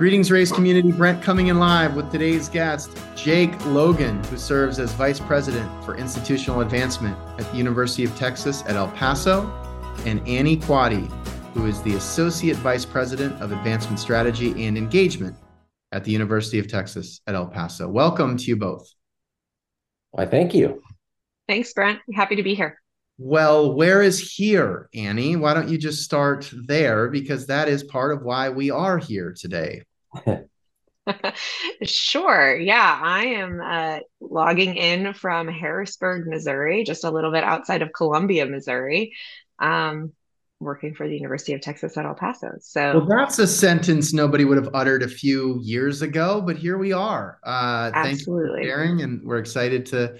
Greetings, race community. Brent coming in live with today's guest, Jake Logan, who serves as Vice President for Institutional Advancement at the University of Texas at El Paso, and Annie Quade, who is the Associate Vice President of Advancement Strategy and Engagement at the University of Texas at El Paso. Welcome to you both. Why, thank you. Thanks, Brent. Happy to be here. Well, where is here, Annie? Why don't you just start there? Because that is part of why we are here today. sure. Yeah, I am uh, logging in from Harrisburg, Missouri, just a little bit outside of Columbia, Missouri. Um, working for the University of Texas at El Paso. So well, that's a sentence nobody would have uttered a few years ago, but here we are. Uh, thank you for sharing, and we're excited to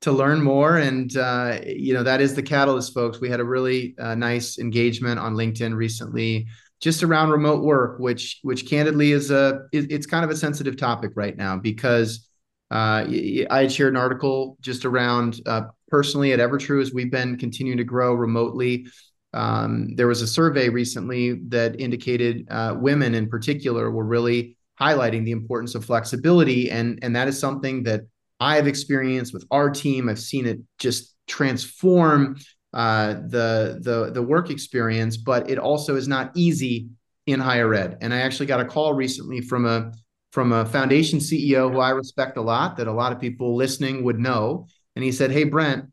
to learn more. And uh, you know that is the catalyst, folks. We had a really uh, nice engagement on LinkedIn recently, just around remote work, which which candidly is a it, it's kind of a sensitive topic right now because uh, I had shared an article just around uh, personally at Evertrue as we've been continuing to grow remotely. Um, there was a survey recently that indicated uh, women in particular were really highlighting the importance of flexibility, and and that is something that I have experienced with our team. I've seen it just transform uh, the the the work experience, but it also is not easy in higher ed. And I actually got a call recently from a from a foundation CEO who I respect a lot, that a lot of people listening would know, and he said, "Hey Brent,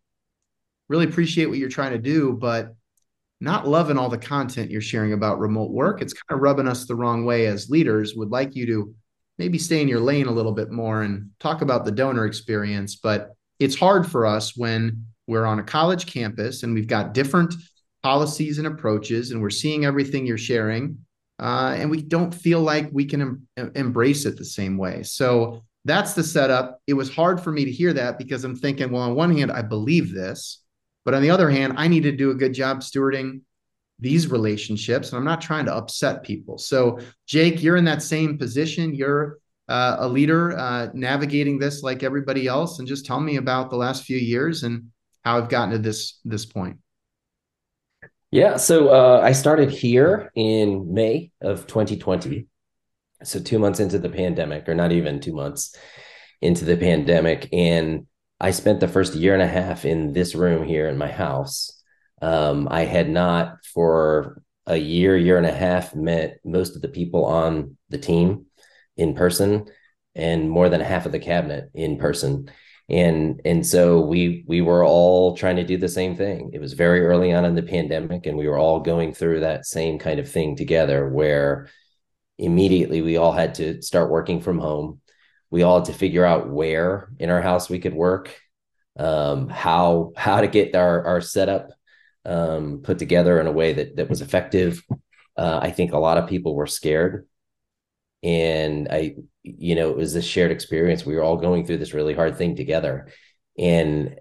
really appreciate what you're trying to do, but." Not loving all the content you're sharing about remote work. It's kind of rubbing us the wrong way as leaders. Would like you to maybe stay in your lane a little bit more and talk about the donor experience. But it's hard for us when we're on a college campus and we've got different policies and approaches, and we're seeing everything you're sharing, uh, and we don't feel like we can em- embrace it the same way. So that's the setup. It was hard for me to hear that because I'm thinking, well, on one hand, I believe this, but on the other hand, I need to do a good job stewarding these relationships and i'm not trying to upset people so jake you're in that same position you're uh, a leader uh, navigating this like everybody else and just tell me about the last few years and how i've gotten to this this point. Yeah so uh, i started here in may of 2020 so two months into the pandemic or not even two months into the pandemic and i spent the first year and a half in this room here in my house. Um, I had not for a year, year and a half met most of the people on the team in person and more than half of the cabinet in person. And and so we we were all trying to do the same thing. It was very early on in the pandemic, and we were all going through that same kind of thing together where immediately we all had to start working from home. We all had to figure out where in our house we could work, um, how how to get our our setup um, put together in a way that that was effective. Uh, I think a lot of people were scared, and I, you know, it was this shared experience. We were all going through this really hard thing together, and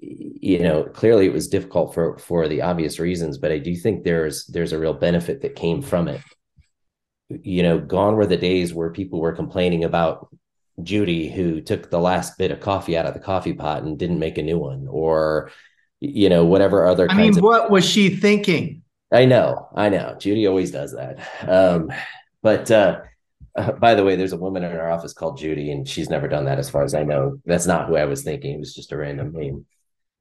you know, clearly it was difficult for for the obvious reasons. But I do think there's there's a real benefit that came from it. You know, gone were the days where people were complaining about Judy who took the last bit of coffee out of the coffee pot and didn't make a new one, or you know, whatever other. I mean, of- what was she thinking? I know, I know. Judy always does that. Um, but uh, by the way, there's a woman in our office called Judy, and she's never done that, as far as I know. That's not who I was thinking. It was just a random name.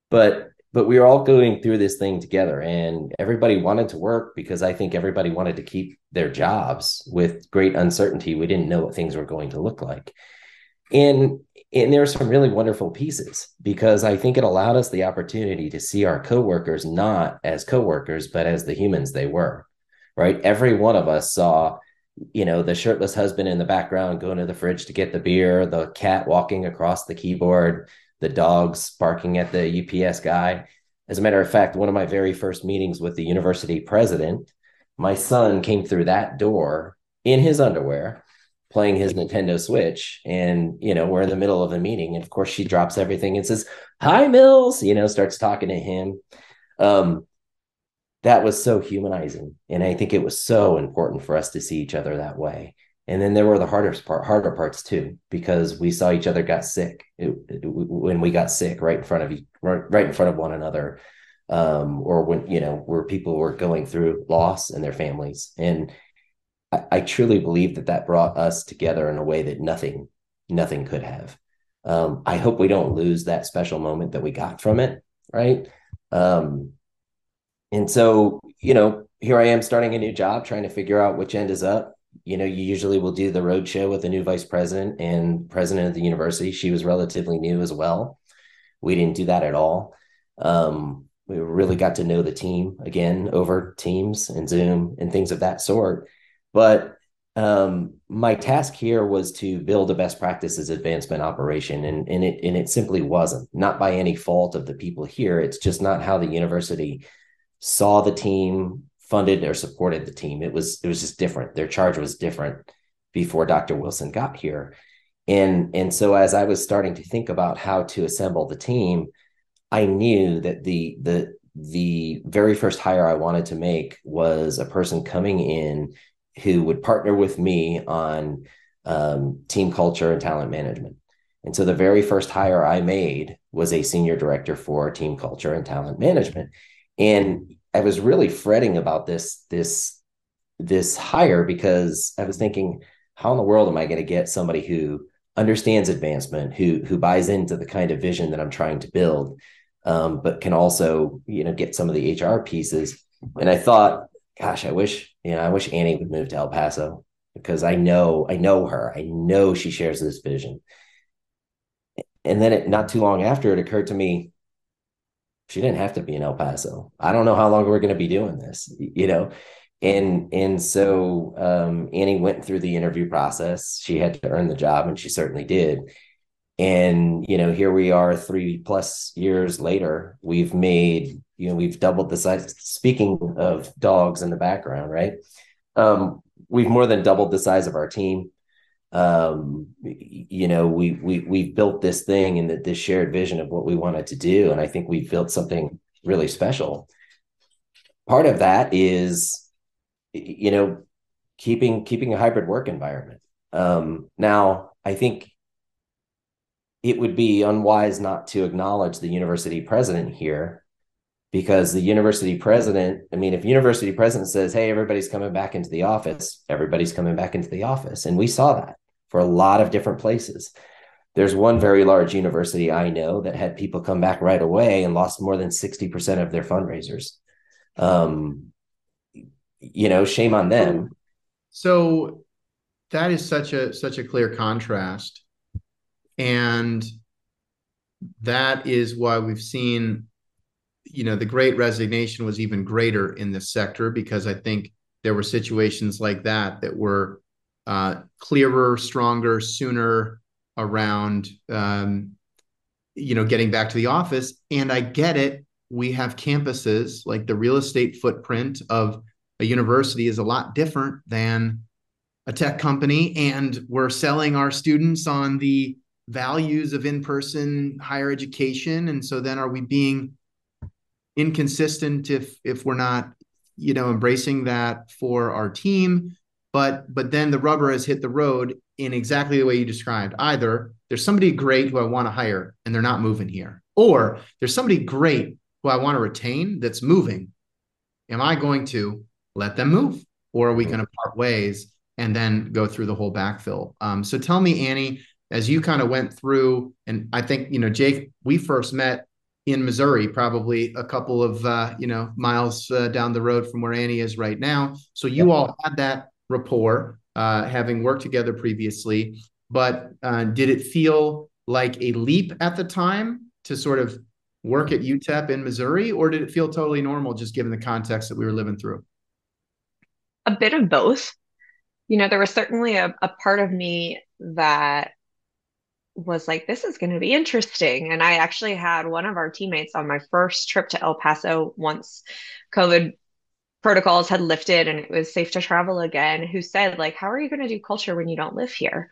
But but we were all going through this thing together, and everybody wanted to work because I think everybody wanted to keep their jobs with great uncertainty. We didn't know what things were going to look like, and and there are some really wonderful pieces because I think it allowed us the opportunity to see our coworkers not as coworkers, but as the humans they were. Right. Every one of us saw, you know, the shirtless husband in the background going to the fridge to get the beer, the cat walking across the keyboard, the dogs barking at the UPS guy. As a matter of fact, one of my very first meetings with the university president, my son came through that door in his underwear playing his Nintendo Switch, and you know we're in the middle of a meeting, and of course she drops everything and says, "Hi, Mills," you know, starts talking to him. Um, that was so humanizing, and I think it was so important for us to see each other that way. And then there were the hardest part, harder parts too, because we saw each other got sick it, it, when we got sick right in front of right in front of one another, um, or when you know where people were going through loss in their families, and I, I, truly believe that that brought us together in a way that nothing nothing could have. Um, I hope we don't lose that special moment that we got from it, right? Um, and so, you know, here I am starting a new job, trying to figure out which end is up. You know, you usually will do the road show with the new vice president and president of the university. She was relatively new as well. We didn't do that at all. Um, we really got to know the team again over Teams and Zoom and things of that sort. But um, my task here was to build a best practices advancement operation, and, and it and it simply wasn't. Not by any fault of the people here. It's just not how the university saw the team, funded or supported the team. It was it was just different. Their charge was different before Dr. Wilson got here. And and so as I was starting to think about how to assemble the team, I knew that the the the very first hire I wanted to make was a person coming in who would partner with me on um, team culture and talent management. And so the very first hire I made was a senior director for team culture and talent management. And I was really fretting about this this this hire because I was thinking, how in the world am I going to get somebody who understands advancement, who who buys into the kind of vision that I'm trying to build, um, but can also you know get some of the HR pieces. And I thought, gosh, I wish you know I wish Annie would move to El Paso because I know I know her. I know she shares this vision. And then it not too long after it occurred to me, she didn't have to be in El Paso. I don't know how long we're going to be doing this, you know. And and so um, Annie went through the interview process. She had to earn the job, and she certainly did and you know here we are three plus years later we've made you know we've doubled the size speaking of dogs in the background right um, we've more than doubled the size of our team um, you know we we we've built this thing and this shared vision of what we wanted to do. And i think we've built something really special. Part of that is you know keeping keeping a hybrid work environment. Um, now i think it would be unwise not to acknowledge the university president here because the university president i mean if university president says hey everybody's coming back into the office everybody's coming back into the office. And we saw that for a lot of different places. There's one very large university i know that had people come back right away and lost more than 60% of their fundraisers. Um you know shame on them. So that is such a such a clear contrast. And that is why we've seen, you know, the great resignation was even greater in this sector because I think there were situations like that that were clearer, stronger, sooner around, um, you know, getting back to the office. And I get it. We have campuses like the real estate footprint of a university is a lot different than a tech company. And we're selling our students on the values of in-person higher education and so then are we being inconsistent if if we're not you know embracing that for our team but but then the rubber has hit the road in exactly the way you described. Either there's somebody great who i want to hire and they're not moving here or there's somebody great who i want to retain that's moving. Am i going to let them move or are we going to part ways and then go through the whole backfill? Um, so tell me annie as you kind of went through, and I think, you know, Jake, we first met in Missouri, probably a couple of, uh, you know, miles uh, down the road from where Annie is right now. So you all had that rapport, uh, having worked together previously. But uh, did it feel like a leap at the time to sort of work at UTEP in Missouri, or did it feel totally normal just given the context that we were living through? A bit of both. You know, there was certainly a, a part of me that was like, this is going to be interesting. And I actually had one of our teammates on my first trip to El Paso once COVID protocols had lifted and it was safe to travel again, who said, like, how are you going to do culture when you don't live here?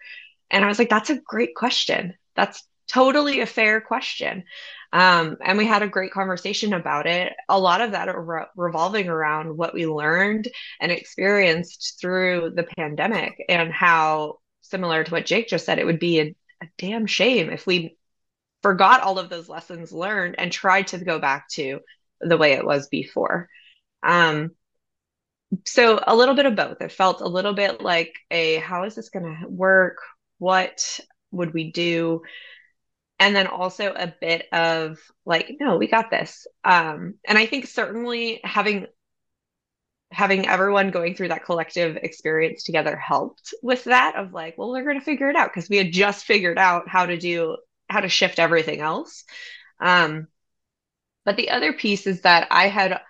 And I was like, that's a great question. That's totally a fair question. Um, and we had a great conversation about it. A lot of that re- revolving around what we learned and experienced through the pandemic and how similar to what Jake just said, it would be a a damn shame if we forgot all of those lessons learned and tried to go back to the way it was before. Um, so a little bit of both. It felt a little bit like a how is this going to work? What would we do? And then also a bit of like, no, we got this. Um, and I think certainly having having everyone going through that collective experience together helped with that of like, well, we're going to figure it out because we had just figured out how to do how to shift everything else. Um, but the other piece is that I had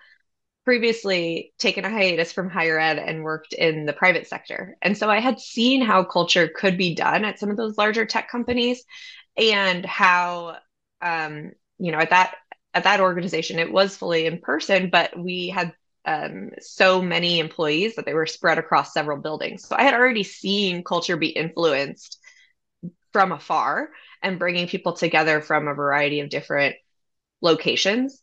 previously taken a hiatus from higher ed and worked in the private sector. And so I had seen how culture could be done at some of those larger tech companies and how um, you know at that at that organization it was fully in person, but we had um, so many employees that they were spread across several buildings. So I had already seen culture be influenced from afar and bringing people together from a variety of different locations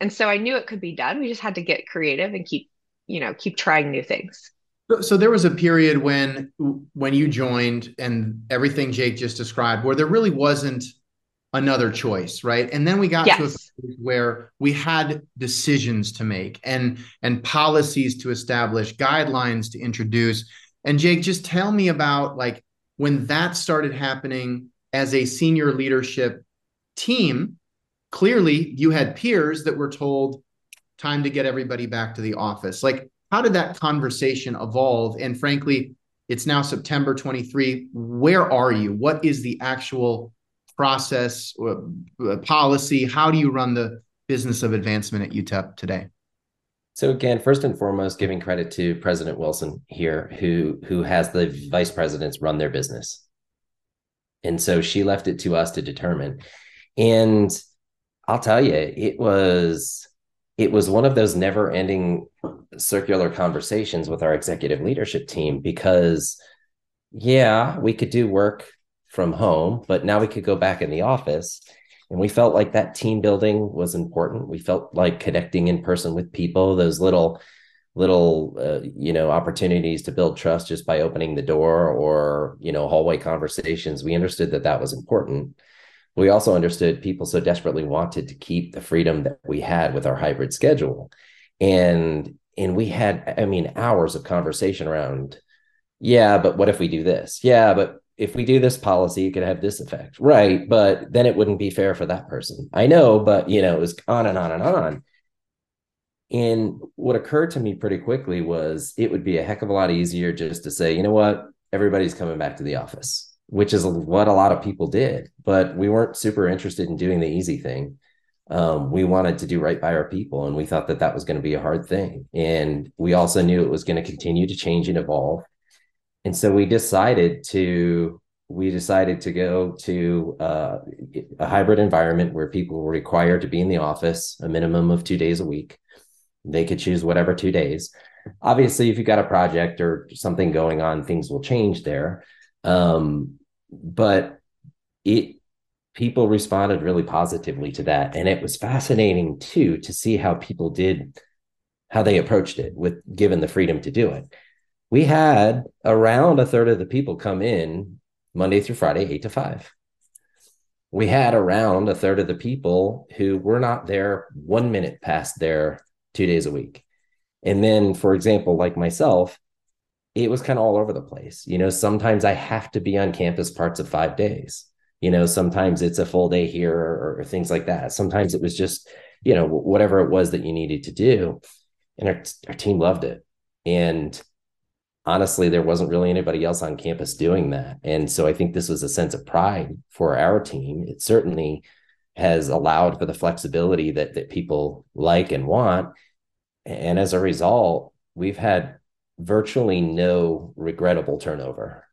and so I knew it could be done. We just had to get creative and keep, you know, keep trying new things. So, there was a period when when you joined and everything Jake just described where there really wasn't another choice, right? And then we got yes. to a place where we had decisions to make and and policies to establish, guidelines to introduce. And Jake, just tell me about like when that started happening as a senior leadership team clearly you had peers that were told time to get everybody back to the office. Like how did that conversation evolve? And frankly it's now september 23 where are you? What is the actual process uh, uh policy? How do you run the business of advancement at utep today? So again first and foremost giving credit to president wilson here who who has the vice presidents run their business. And so she left it to us to determine. And I'll tell you, it was it was one of those never-ending circular conversations with our executive leadership team because yeah, we could do work from home, but now we could go back in the office. And we felt like that team building was important. We felt like connecting in person with people, those little little uh, you know opportunities to build trust just by opening the door or you know hallway conversations we understood that that was important we also understood people so desperately wanted to keep the freedom that we had with our hybrid schedule. And and we had i mean hours of conversation around yeah but what if we do this? Yeah but if we do this policy it could have this effect. Right but then it wouldn't be fair for that person. I know but you know it was on and on and on. And what occurred to me pretty quickly was it would be a heck of a lot easier just to say you know what? Everybody's coming back to the office which is what a lot of people did. But we weren't super interested in doing the easy thing. Um, we wanted to do right by our people, and we thought that that was going to be a hard thing. And we also knew it was going to continue to change and evolve. And so we decided to we decided to go to uh, a hybrid environment where people were required to be in the office a minimum of two days a week. They could choose whatever two days. Obviously, if you've got a project or something going on, things will change there. Um, but it people responded really positively to that. And it was fascinating too to see how people did how they approached it with given the freedom to do it. We had around a third of the people come in monday through friday 8 to 5 we had around a third of the people who were not there one minute past their two days a week. And then for example like myself it was kind of all over the place. You know, sometimes I have to be on campus parts of five days. You know, sometimes it's a full day here or, or things like that. Sometimes it was just, you know, whatever it was that you needed to do. And our, our team loved it. And honestly, there wasn't really anybody else on campus doing that. And so I think this was a sense of pride for our team. It certainly has allowed for the flexibility that that people like and want. And as a result, we've had virtually no regrettable turnover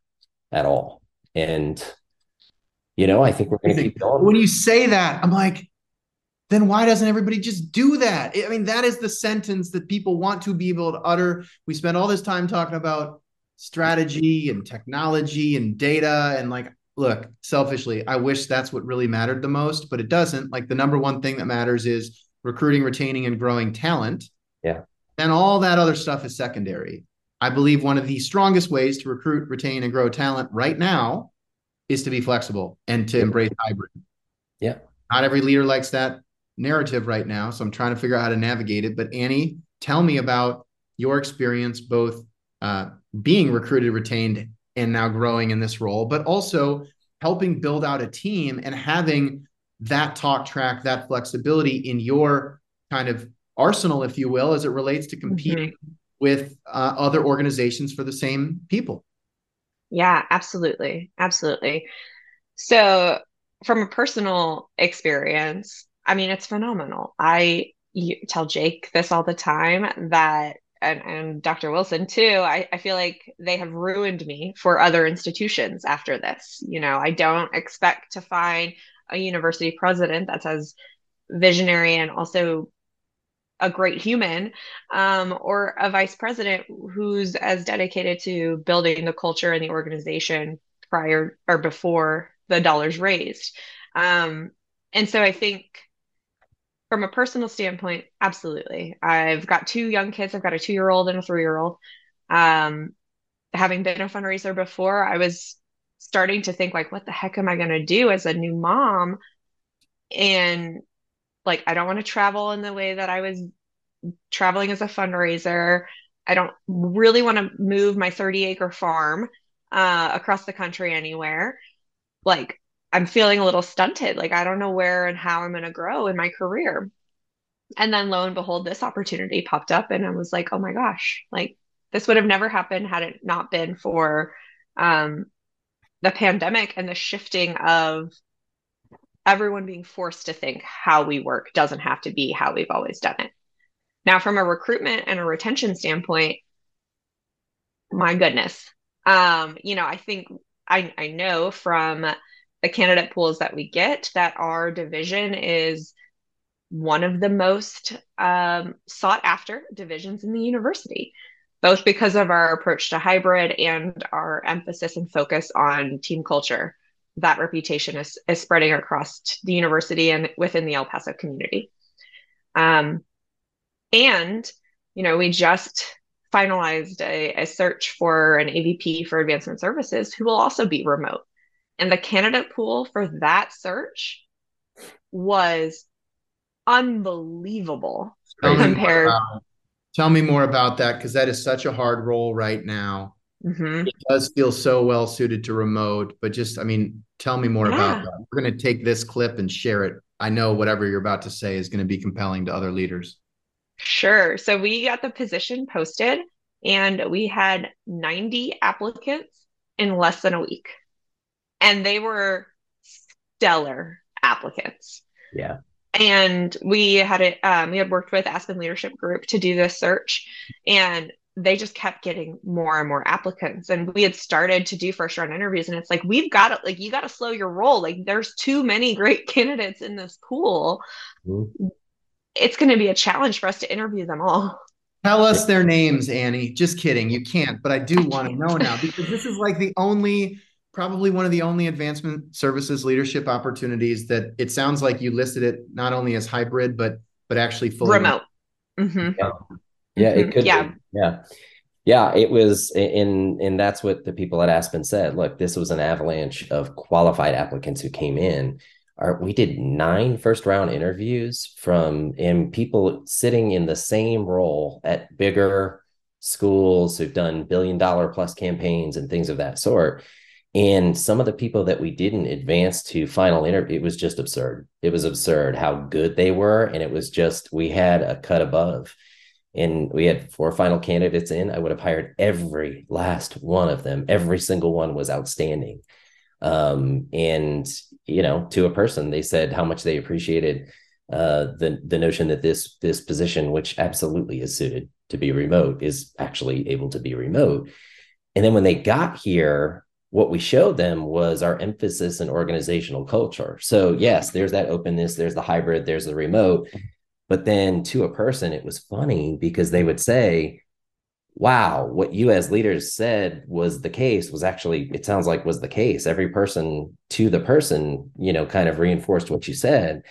at all. And, you know, I think we're going to keep going. When you say that, I'm like, then why doesn't everybody just do that? I mean, that is the sentence that people want to be able to utter. We spend all this time talking about strategy and technology and data. And like, look, selfishly, I wish that's what really mattered the most, but it doesn't. Like, the number one thing that matters is recruiting, retaining, and growing talent. Yeah. And all that other stuff is secondary. I believe one of the strongest ways to recruit, retain, and grow talent right now is to be flexible and to embrace hybrid. Yeah. Not every leader likes that narrative right now. So I'm trying to figure out how to navigate it. But Annie, tell me about your experience both uh, being recruited, retained, and now growing in this role, but also helping build out a team and having that talk track, that flexibility in your kind of arsenal, if you will, as it relates to competing mm-hmm. With uh, other organizations for the same people. Yeah, absolutely. Absolutely. So, from a personal experience, I mean, it's phenomenal. I tell Jake this all the time that, and, and Dr. Wilson too, I, I feel like they have ruined me for other institutions after this. You know, I don't expect to find a university president that's as visionary and also a great human um, or a vice president who's as dedicated to building the culture and the organization prior or before the dollars raised. Um, and so i think from a personal standpoint absolutely. I've got two young kids. I've got a two year old and a three year old um, having been a fundraiser before i was starting to think like what the heck am i going to do as a new mom? And like I don't want to travel in the way that I was traveling as a fundraiser. I don't really want to move my 30 acre farm uh, across the country anywhere. Like I'm feeling a little stunted. Like I don't know where and how I'm going to grow in my career. And then lo and behold, this opportunity popped up, and I was like, oh my gosh, like this would have never happened had it not been for um, the pandemic and the shifting of everyone being forced to think how we work doesn't have to be how we've always done it. Now, from a recruitment and a retention standpoint, my goodness, um, you know, I think I, I know from the candidate pools that we get that our division is one of the most um, sought after divisions in the university, both because of our approach to hybrid and our emphasis and focus on team culture that reputation is, is spreading across the university and within the El Paso community. Um, and, you know, we just finalized a, a search for an AVP for advancement services who will also be remote. And the candidate pool for that search was unbelievable tell compared. Me tell me more about that because that is such a hard role right now. Mm-hmm. It does feel so well suited to remote, but just, I mean, tell me more yeah. about that. We're going to take this clip and share it. I know whatever you're about to say is going to be compelling to other leaders. Sure. So we got the position posted and we had 90 applicants in less than a week. And they were stellar applicants. Yeah. And we had it, um, we had worked with Aspen Leadership Group to do this search. And they just kept getting more and more applicants and we had started to do first round interviews and it's like we've got to like you got to slow your roll like there's too many great candidates in this pool mm-hmm. it's going to be a challenge for us to interview them all tell us their names annie just kidding you can't but i do want to know now because this is like the only probably one of the only advancement services leadership opportunities that it sounds like you listed it not only as hybrid but but actually fully remote, remote. Mm-hmm. Yeah. Yeah, it could. Yeah, be. yeah, yeah. It was, and and that's what the people at Aspen said. Look, this was an avalanche of qualified applicants who came in. Our, we did nine first round interviews from and people sitting in the same role at bigger schools who've done billion dollar plus campaigns and things of that sort. And some of the people that we didn't advance to final interview, it was just absurd. It was absurd how good they were. And it was just, we had a cut above and we had four final candidates in, I would have hired every last one of them. Every single one was outstanding. Um, and you know, to a person, they said how much they appreciated uh, the the notion that this this position, which absolutely is suited to be remote, is actually able to be remote. And then when they got here, what we showed them was our emphasis in organizational culture. So yes, there's that openness, there's the hybrid, there's the remote, but then to a person, it was funny because they would say, wow, what you as leaders said was the case was actually, it sounds like was the case. Every person to the person, you know, kind of reinforced what you said.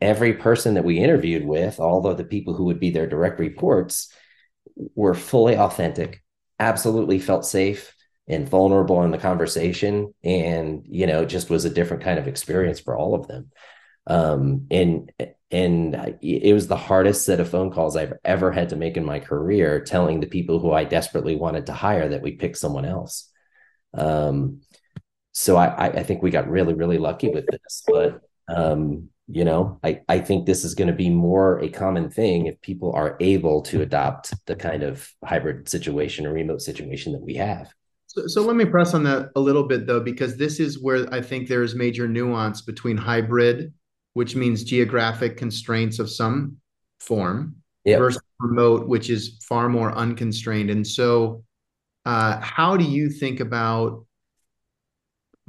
Every person that we interviewed with, although the people who would be their direct reports were fully authentic, absolutely felt safe and vulnerable in the conversation. And, you know, just was a different kind of experience for all of them. Um, and and it was the hardest set of phone calls I've ever had to make in my career, telling the people who I desperately wanted to hire that we picked someone else. Um, so I, I think we got really, really lucky with this. But um, you know, I, I think this is going to be more a common thing if people are able to adopt the kind of hybrid situation or remote situation that we have. So, so let me press on that a little bit though, because this is where I think there is major nuance between hybrid which means geographic constraints of some form, yep. versus remote, which is far more unconstrained. And so, uh, how do you think about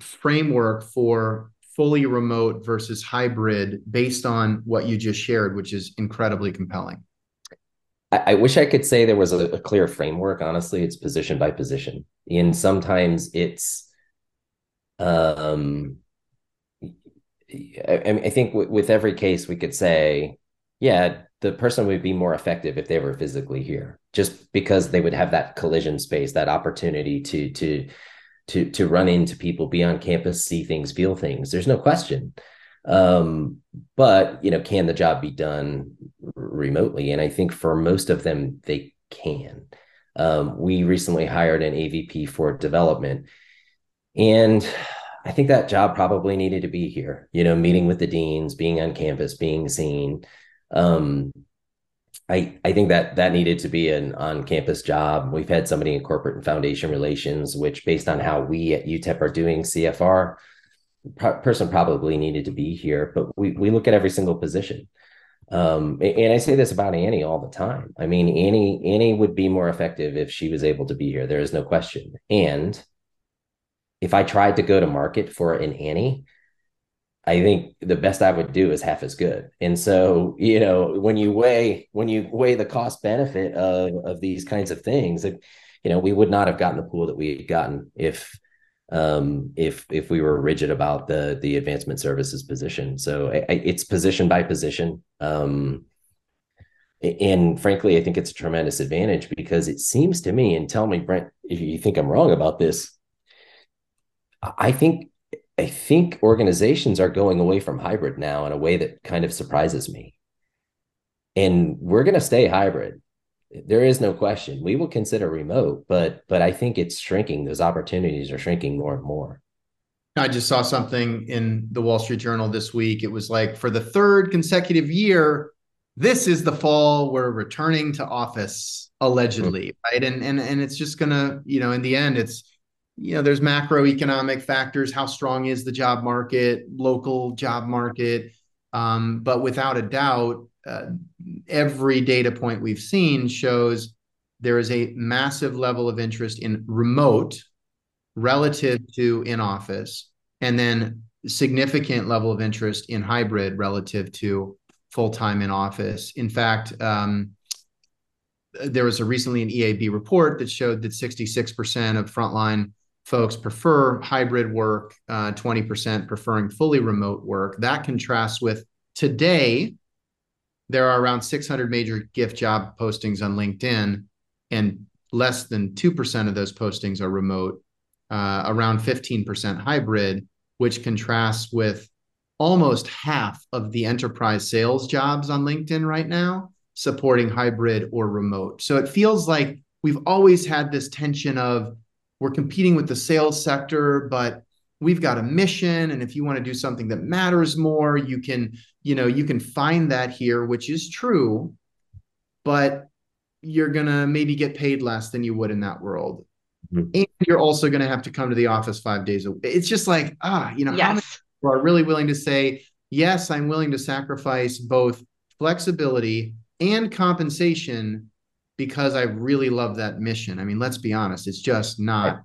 framework for fully remote versus hybrid based on what you just shared, which is incredibly compelling? I, I wish I could say there was a, a clear framework. Honestly, it's position by position, and sometimes it's um I, I think w- with every case we could say, yeah, the person would be more effective if they were physically here, just because they would have that collision space, that opportunity to to to to run into people, be on campus, see things, feel things. There's no question. Um, but you know, can the job be done remotely? And I think for most of them, they can. Um, we recently hired an AVP for development, and I think that job probably needed to be here, you know, meeting with the deans, being on campus, being seen. Um, I, I think that that needed to be an on-campus job. We've had somebody in corporate and foundation relations, which based on how we at UTEP are doing CFR, person probably needed to be here. But we we look at every single position. Um, and I say this about Annie all the time. I mean, Annie Annie would be more effective if she was able to be here. There is no question. And if I tried to go to market for an Annie, I think the best I would do is half as good. And so, you know, when you weigh when you weigh the cost benefit of of these kinds of things, it, you know, we would not have gotten the pool that we had gotten if um if if we were rigid about the the advancement services position. So I, I, it's position by position. Um and frankly, I think it's a tremendous advantage because it seems to me, and tell me, Brent, if you think I'm wrong about this, I think I think organizations are going away from hybrid now in a way that kind of surprises me. And we're going to stay hybrid. There is no question. We will consider remote, but but I think it's shrinking. Those opportunities are shrinking more and more. I just saw something in the Wall Street Journal this week. It was like for the third consecutive year, this is the fall we're returning to office allegedly, mm-hmm. right? And and and it's just gonna, you know, in the end, it's you know there's macroeconomic factors how strong is the job market local job market. Um, but without a doubt uh, every data point we've seen shows there is a massive level of interest in remote relative to in office and then significant level of interest in hybrid relative to full-time in office. In fact um, there was a recently an eab report that showed that 66% of frontline folks prefer hybrid work, uh, 20% preferring fully remote work. That contrasts with today, there are around 600 major gift job postings on LinkedIn, and less than 2% of those postings are remote, uh, around 15% hybrid, which contrasts with almost half of the enterprise sales jobs on LinkedIn right now supporting hybrid or remote. So it feels like we've always had this tension of we're competing with the sales sector, but we've got a mission and if you want to do something that matters more you can you know you can find that here which is true but you're going to maybe get paid less than you would in that world mm-hmm. and you're also going to have to come to the office 5 days a week it's just like ah you know yes. how many people are really willing to say yes i'm willing to sacrifice both flexibility and compensation because I really love that mission. I mean, let's be honest, it's just not,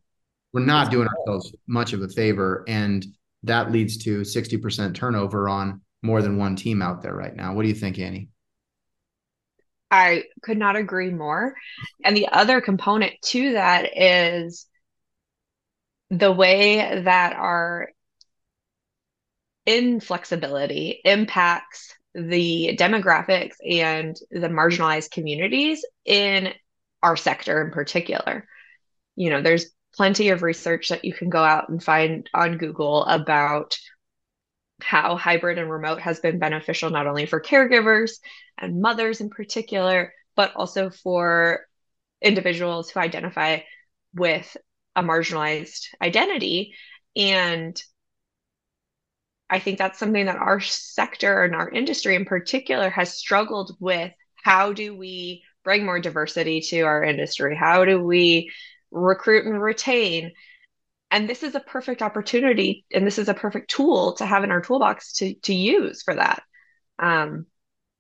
we're not doing ourselves much of a favor. And that leads to 60% turnover on more than one team out there right now. What do you think, Annie? I could not agree more. And the other component to that is the way that our inflexibility impacts the demographics and the marginalized communities in our sector in particular. You know, there's plenty of research that you can go out and find on Google about how hybrid and remote has been beneficial not only for caregivers and mothers in particular, but also for individuals who identify with a marginalized identity. And I think that's something that our sector and our industry in particular has struggled with. How do we bring more diversity to our industry? How do we recruit and retain? And this is a perfect opportunity and this is a perfect tool to have in our toolbox to, to use for that. Um,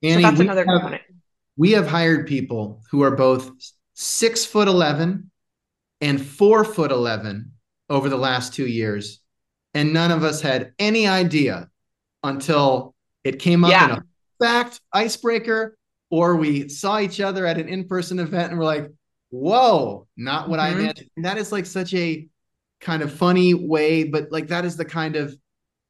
Annie, so that's another have, component. We have hired people who are both six foot 11 and four foot 11 over the last two years. And none of us had any idea until it came up yeah. in a fact icebreaker or we saw each other at an in-person event and we're like, whoa, not what mm-hmm. I imagined. And that is like such a kind of funny way, but like that is the kind of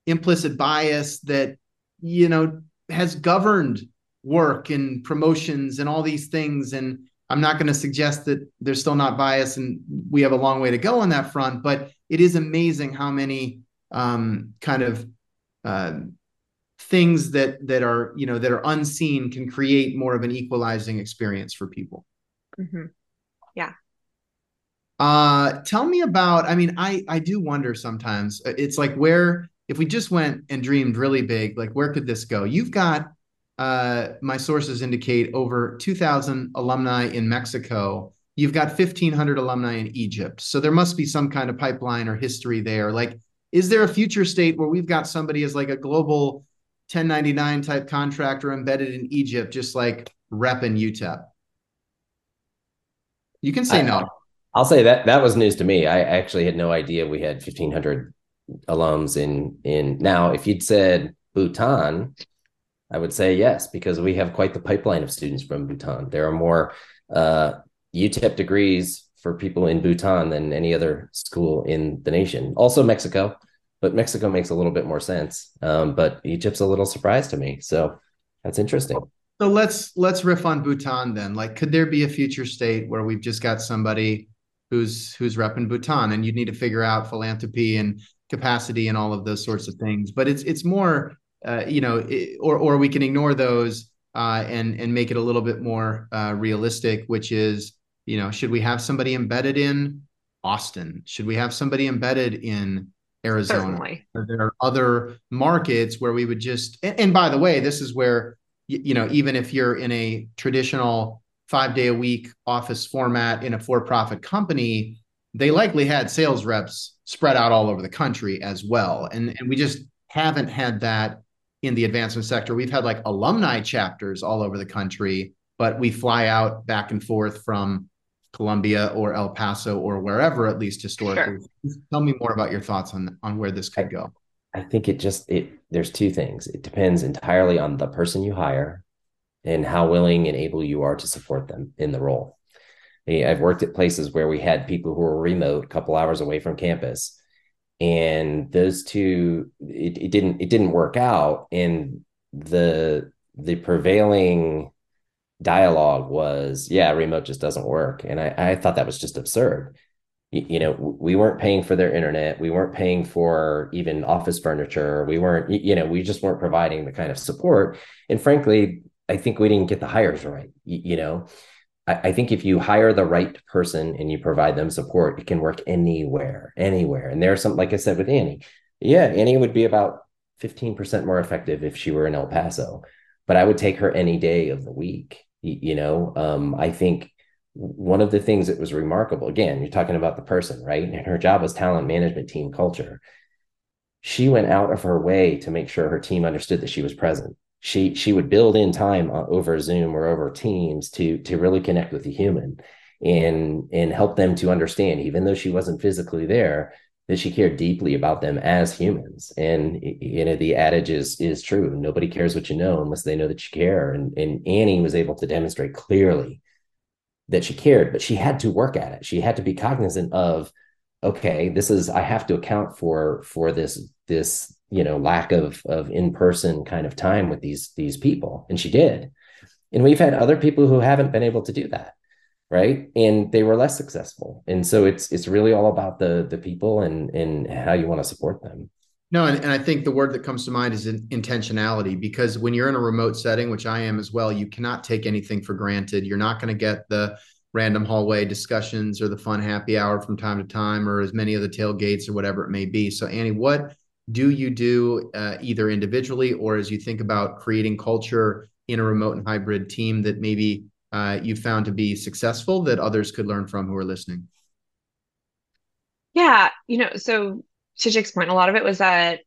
implicit bias that, you know, has governed work and promotions and all these things. And I'm not going to suggest that there's still not bias and we have a long way to go on that front, but it is amazing how many um, kind of uh, things that that are you know that are unseen can create more of an equalizing experience for people. Mm-hmm. Yeah. Uh, tell me about. I mean, I I do wonder sometimes. Uh, it's like where if we just went and dreamed really big, like where could this go? You've got uh, my sources indicate over 2,000 alumni in Mexico. You've got 1,500 alumni in Egypt. So there must be some kind of pipeline or history there. Like, is there a future state where we've got somebody as like a global 1099 type contractor embedded in Egypt, just like repping UTEP? You can say I, no. I'll say that that was news to me. I actually had no idea we had 1,500 alums in in. Now, if you'd said Bhutan, I would say yes, because we have quite the pipeline of students from Bhutan. There are more uh, UTEP degrees for people in Bhutan than any other school in the nation. Also, Mexico, but Mexico makes a little bit more sense. Um, but Egypt's a little surprise to me, so that's interesting. So let's let's riff on Bhutan then. Like, could there be a future state where we've just got somebody who's who's repping Bhutan, and you'd need to figure out philanthropy and capacity and all of those sorts of things. But it's it's more uh, you know, it, or or we can ignore those uh, and and make it a little bit more uh, realistic, which is, you know, should we have somebody embedded in Austin? Should we have somebody embedded in Arizona? Certainly. There other markets where we would just. And, and by the way, this is where you know, even if you're in a traditional five day a week office format in a for profit company, they likely had sales reps spread out all over the country as well. And, and we just haven't had that in the advancement sector. We've had like alumni chapters all over the country, but we fly out back and forth from Columbia or El Paso or wherever, at least historically. Sure. Tell me more about your thoughts on on where this could go. I think it just it there's two things. It depends entirely on the person you hire and how willing and able you are to support them in the role. I've worked at places where we had people who were remote, a couple hours away from campus, and those two it, it didn't it didn't work out and the the prevailing dialogue was yeah remote just doesn't work. And i i thought that was just absurd. You, you know we weren't paying for their internet. We weren't paying for even office furniture. We weren't you know we just weren't providing the kind of support. And frankly i think we didn't get the hires right you, you know? I, I think if you hire the right person and you provide them support, it can work anywhere, anywhere. And there's some, like I said with Annie, yeah, Annie would be about 15% more effective if she were in El Paso, but I would take her any day of the week. You, know, um, I think one of the things that was remarkable, again, you're talking about the person, right? And her job was talent management team culture. She went out of her way to make sure her team understood that she was present she she would build in time uh, over Zoom or over Teams to to really connect with the human and and help them to understand, even though she wasn't physically there, that she cared deeply about them as humans. And you know, the adage is is true. Nobody cares what you know unless they know that you care. And and Annie was able to demonstrate clearly that she cared, but she had to work at it. She had to be cognizant of, okay, this is I have to account for for this this you know lack of of in-person kind of time with these these people and she did and we've had other people who haven't been able to do that right and they were less successful and so it's it's really all about the the people and and how you want to support them No, and, and I think the word that comes to mind is intentionality because when you're in a remote setting, which I am as well, you cannot take anything for granted. You're not going to get the random hallway discussions or the fun happy hour from time to time or as many of the tailgates or whatever it may be. So, Annie, what do you do uh, either individually or as you think about creating culture in a remote and hybrid team that maybe uh, you found to be successful that others could learn from who are listening? Yeah, you know, so to Jake's point, a lot of it was that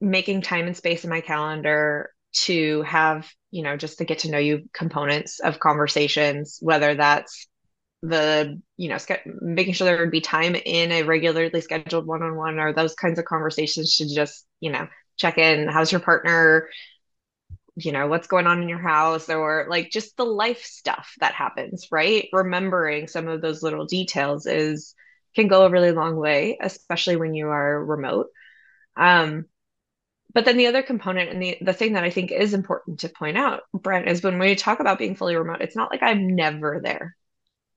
making time and space in my calendar to have, you know, just to get to know you components of conversations, whether that's the, you know, making sure there would be time in a regularly scheduled one on one or those kinds of conversations to just, you know, check in. How's your partner? You know what's going on in your house or like just the life stuff that happens right? Remembering some of those little details is can go a really long way especially when you are remote. Um but then the other component and the the thing that i think is important to point out brent is when we talk about being fully remote it's not like i'm never there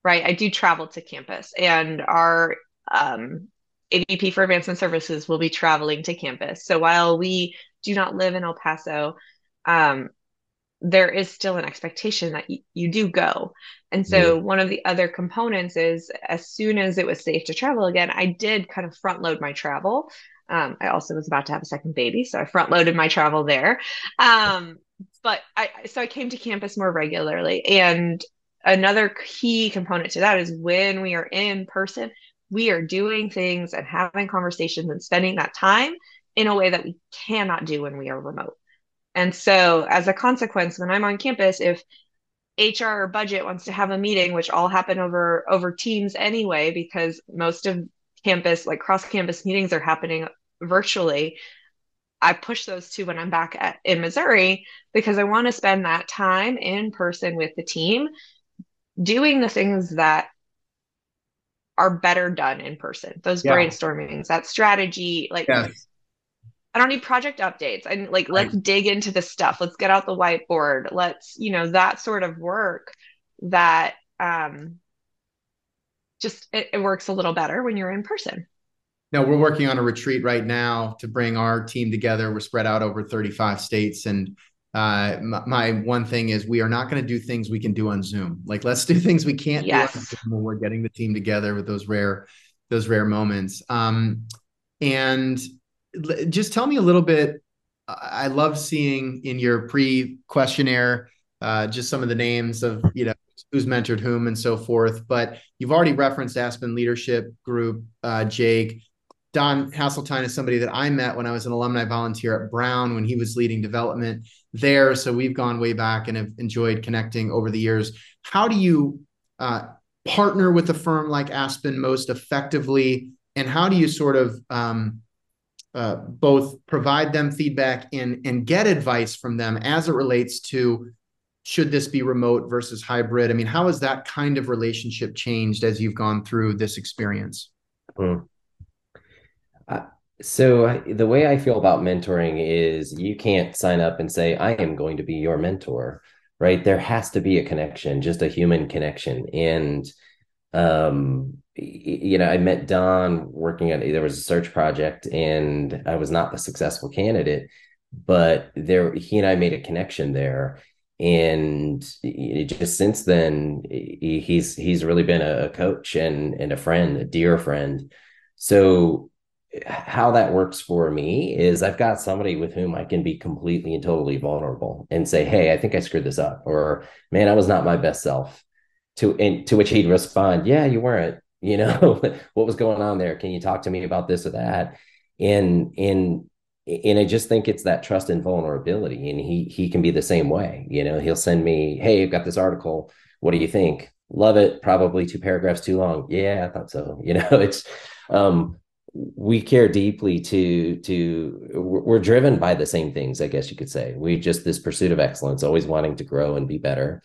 right? I do travel to campus and our um AVP for advancement services will be traveling to campus. So while we do not live in El Paso, um, there is still an expectation that y- you do go. And so yeah. one of the other components is as soon as it was safe to travel again, I did kind of front load my travel. Um, I also was about to have a second baby, so I front loaded my travel there. Um, but I so I came to campus more regularly. And another key component to that is when we are in person, we are doing things and having conversations and spending that time in a way that we cannot do when we are remote. And so, as a consequence, when I'm on campus, if HR or budget wants to have a meeting, which all happen over over Teams anyway, because most of campus, like cross campus meetings, are happening virtually. I push those two when I'm back at, in Missouri because I want to spend that time in person with the team doing the things that are better done in person. Those yeah. brainstormings, that strategy, like yes. I don't need project updates. And like, let's right. dig into the stuff. Let's get out the whiteboard. Let's, you know, that sort of work that um, just it, it works a little better when you're in person. No, we're working on a retreat right now to bring our team together. We're spread out over 35 states. And uh, my, my, one thing is we are not going to do things we can do on Zoom. Like let's do things we can't yes. do on Zoom when we're getting the team together with those rare, those rare moments. Um, and just tell me a little bit. I love seeing in your pre questionnaire uh, just some of the names of you know who's mentored whom and so forth. But you've already referenced Aspen Leadership Group, uh, Jake. Don Hasseltine is somebody that I met when I was an alumni volunteer at Brown when he was leading development there. So we've gone way back and have enjoyed connecting over the years. How do you uh, partner with a firm like Aspen most effectively? And how do you sort of um, uh, both provide them feedback and and get advice from them as it relates to should this be remote versus hybrid? I mean, how has that kind of relationship changed as you've gone through this experience? Uh, so the way I feel about mentoring is you can't sign up and say I am going to be your mentor, right? There has to be a connection, just a human connection, and um, you know, I met Don working on there was a search project, and I was not the successful candidate, but there he and I made a connection there, and just since then he's he's really been a coach and and a friend, a dear friend. So how that works for me is I've got somebody with whom I can be completely and totally vulnerable and say, "Hey, I think I screwed this up," or "Man, I was not my best self." To and to which he'd respond, "Yeah, you weren't." You know what was going on there? Can you talk to me about this or that? And and and i just think it's that trust and vulnerability and he he can be the same way you know? He'll send me hey i've got this article. What do you think? Love it. Probably two paragraphs too long. Yeah i thought so. You know it's um we care deeply to to we're driven by the same things i guess you could say. We just this pursuit of excellence always wanting to grow and be better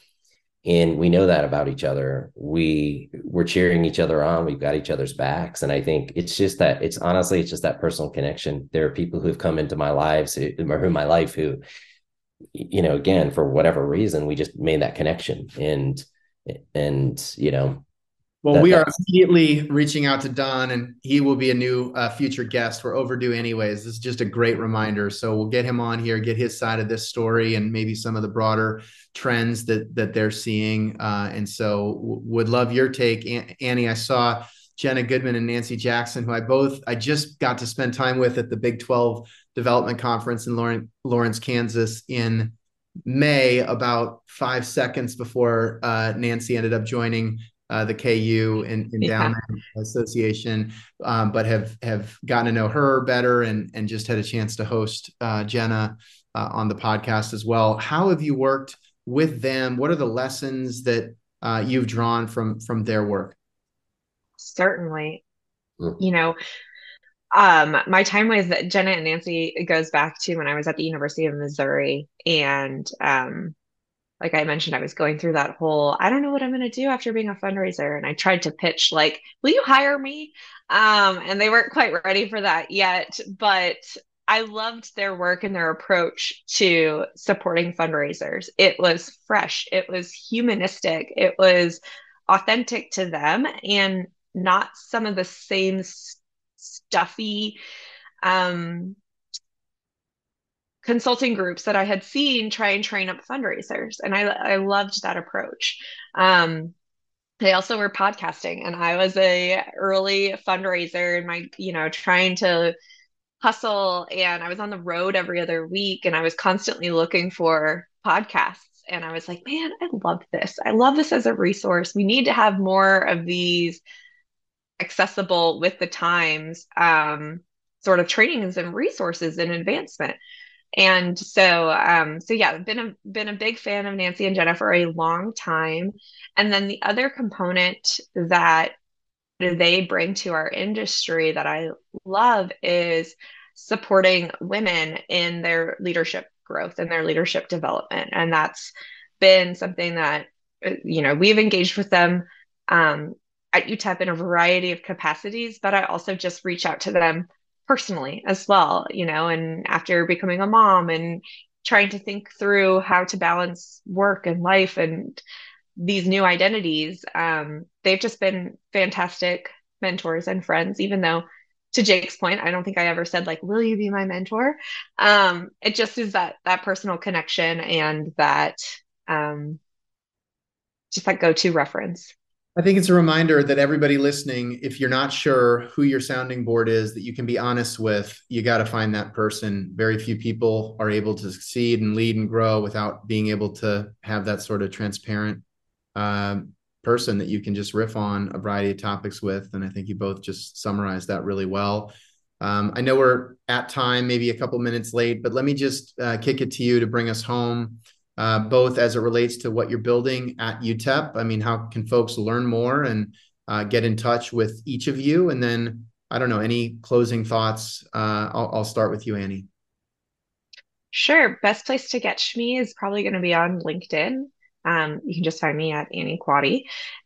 and we know that about each other. We we're cheering each other on. We've got each other's backs. And i think it's just that it's honestly it's just that personal connection. There are people who've come into my lives who, or who my life who you know again for whatever reason we just made that connection. And and you know Well, that, we are immediately reaching out to Don, and he will be a new uh, future guest. We're overdue, anyways. This is just a great reminder. So we'll get him on here, get his side of this story, and maybe some of the broader trends that that they're seeing. Uh, and so, w- would love your take, Annie. I saw Jenna Goodman and Nancy Jackson, who I both I just got to spend time with at the Big Twelve Development Conference in Lawrence, Kansas in May, about five seconds before uh, Nancy ended up joining uh, the KU and Endowment yeah. Association, um, but have have gotten to know her better and and just had a chance to host uh, Jenna uh, on the podcast as well. How have you worked with them? What are the lessons that uh, you've drawn from from their work? Certainly, mm. you know. Um, my time with Jenna and Nancy goes back to when I was at the University of Missouri, and um, like I mentioned, I was going through that whole, I don't know what I'm going to do after being a fundraiser. And I tried to pitch, like, will you hire me? Um, and they weren't quite ready for that yet. But I loved their work and their approach to supporting fundraisers. It was fresh, it was humanistic, it was authentic to them, and not some of the same stuffy um, consulting groups that I had seen try and train up fundraisers. And I, I loved that approach. Um, they also were podcasting and I was a early fundraiser and my, you know, trying to hustle and I was on the road every other week and I was constantly looking for podcasts. And I was like, man, I love this. I love this as a resource. We need to have more of these accessible with the times um, sort of trainings and resources and advancement and so um so yeah been a been a big fan of nancy and jenna for a long time. And then the other component that they bring to our industry that i love is supporting women in their leadership growth and their leadership development. And that's been something that you know we've engaged with them um, at utep in a variety of capacities but i also just reach out to them personally as well, you know, and after becoming a mom and trying to think through how to balance work and life and these new identities, um, they've just been fantastic mentors and friends, even though to Jake's point, I don't think I ever said like, "Will you be my mentor?" Um, it just is that that personal connection and that um, just that go-to reference. I think it's a reminder that everybody listening, if you're not sure who your sounding board is, that you can be honest with, you got to find that person. Very few people are able to succeed and lead and grow without being able to have that sort of transparent um, person that you can just riff on a variety of topics with. And I think you both just summarized that really well. Um, I know we're at time, maybe a couple minutes late, but let me just uh, kick it to you to bring us home uh, both as it relates to what you're building at UTEP. I mean, how can folks learn more and uh, get in touch with each of you? And then, I don't know, any closing thoughts? Uh, I'll, I'll start with you, Annie. Sure. Best place to get me is probably going to be on LinkedIn. Um, you can just find me at Annie Quade.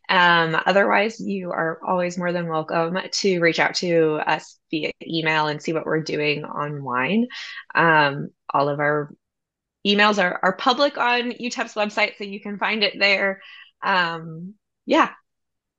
Um, otherwise, you are always more than welcome to reach out to us via email and see what we're doing online. Um, all of our emails are, are public on UTEP's website, so you can find it there. Um, yeah,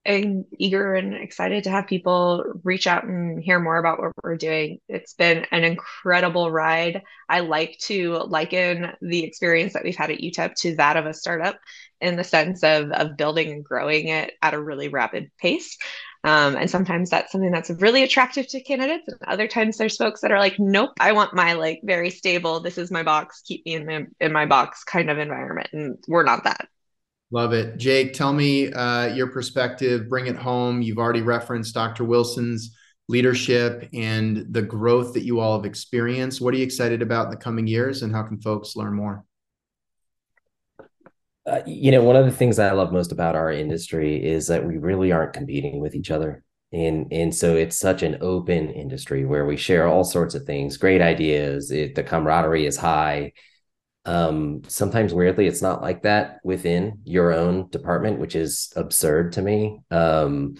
I'm eager and excited to have people reach out and hear more about what we're doing. It's been an incredible ride. I like to liken the experience that we've had at UTEP to that of a startup in the sense of, of building and growing it at a really rapid pace. Um, and sometimes that's something that's really attractive to candidates. And other times there's folks that are like, nope, I want my like very stable, this is my box, keep me in my, in my box kind of environment. And we're not that. Love it. Jake, tell me uh, your perspective, bring it home. You've already referenced Dr. Wilson's leadership and the growth that you all have experienced. What are you excited about in the coming years and how can folks learn more? Uh, you know, one of the things I love most about our industry is that we really aren't competing with each other. And, and so it's such an open industry where we share all sorts of things, great ideas. It, the camaraderie is high. Um, sometimes weirdly, it's not like that within your own department, which is absurd to me. Um,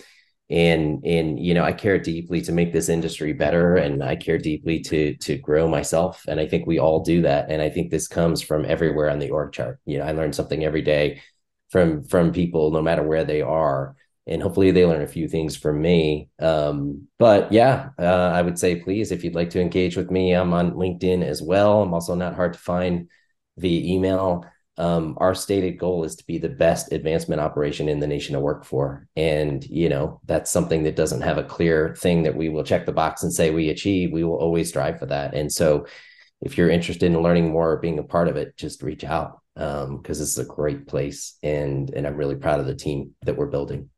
and and you know i care deeply to make this industry better and i care deeply to to grow myself and i think we all do that and i think this comes from everywhere on the org chart you know i learn something every day from from people no matter where they are and hopefully they learn a few things from me. Um, but yeah, uh, I would say please, if you'd like to engage with me, I'm on LinkedIn as well. I'm also not hard to find via email. Um, our stated goal is to be the best advancement operation in the nation to work for. And, you know, that's something that doesn't have a clear thing that we will check the box and say we achieve. We will always strive for that. And so if you're interested in learning more or being a part of it, just reach out because um, this is a great place. And, and I'm really proud of the team that we're building.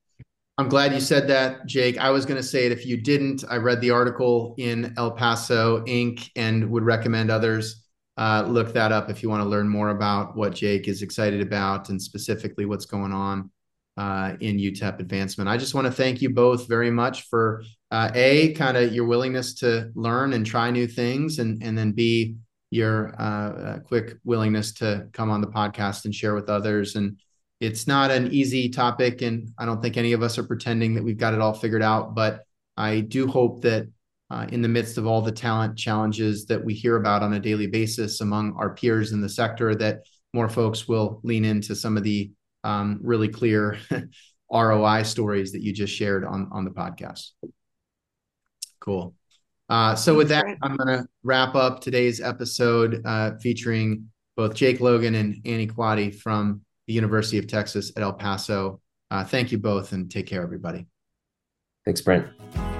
I'm glad you said that, Jake. I was going to say it if you didn't. I read the article in El Paso Inc. and would recommend others uh, look that up if you want to learn more about what Jake is excited about and specifically what's going on uh, in UTEP advancement. I just want to thank you both very much for uh, a kind of your willingness to learn and try new things, and and then b your uh, uh, quick willingness to come on the podcast and share with others and it's not an easy topic, and I don't think any of us are pretending that we've got it all figured out. But I do hope that uh, in the midst of all the talent challenges that we hear about on a daily basis among our peers in the sector, that more folks will lean into some of the um, really clear ROI stories that you just shared on on the podcast. Cool. Uh, so with that, I'm going to wrap up today's episode uh, featuring both Jake Logan and Annie Quade from the University of Texas at El Paso. Uh, thank you both and take care, everybody. Thanks, Brent. Bye.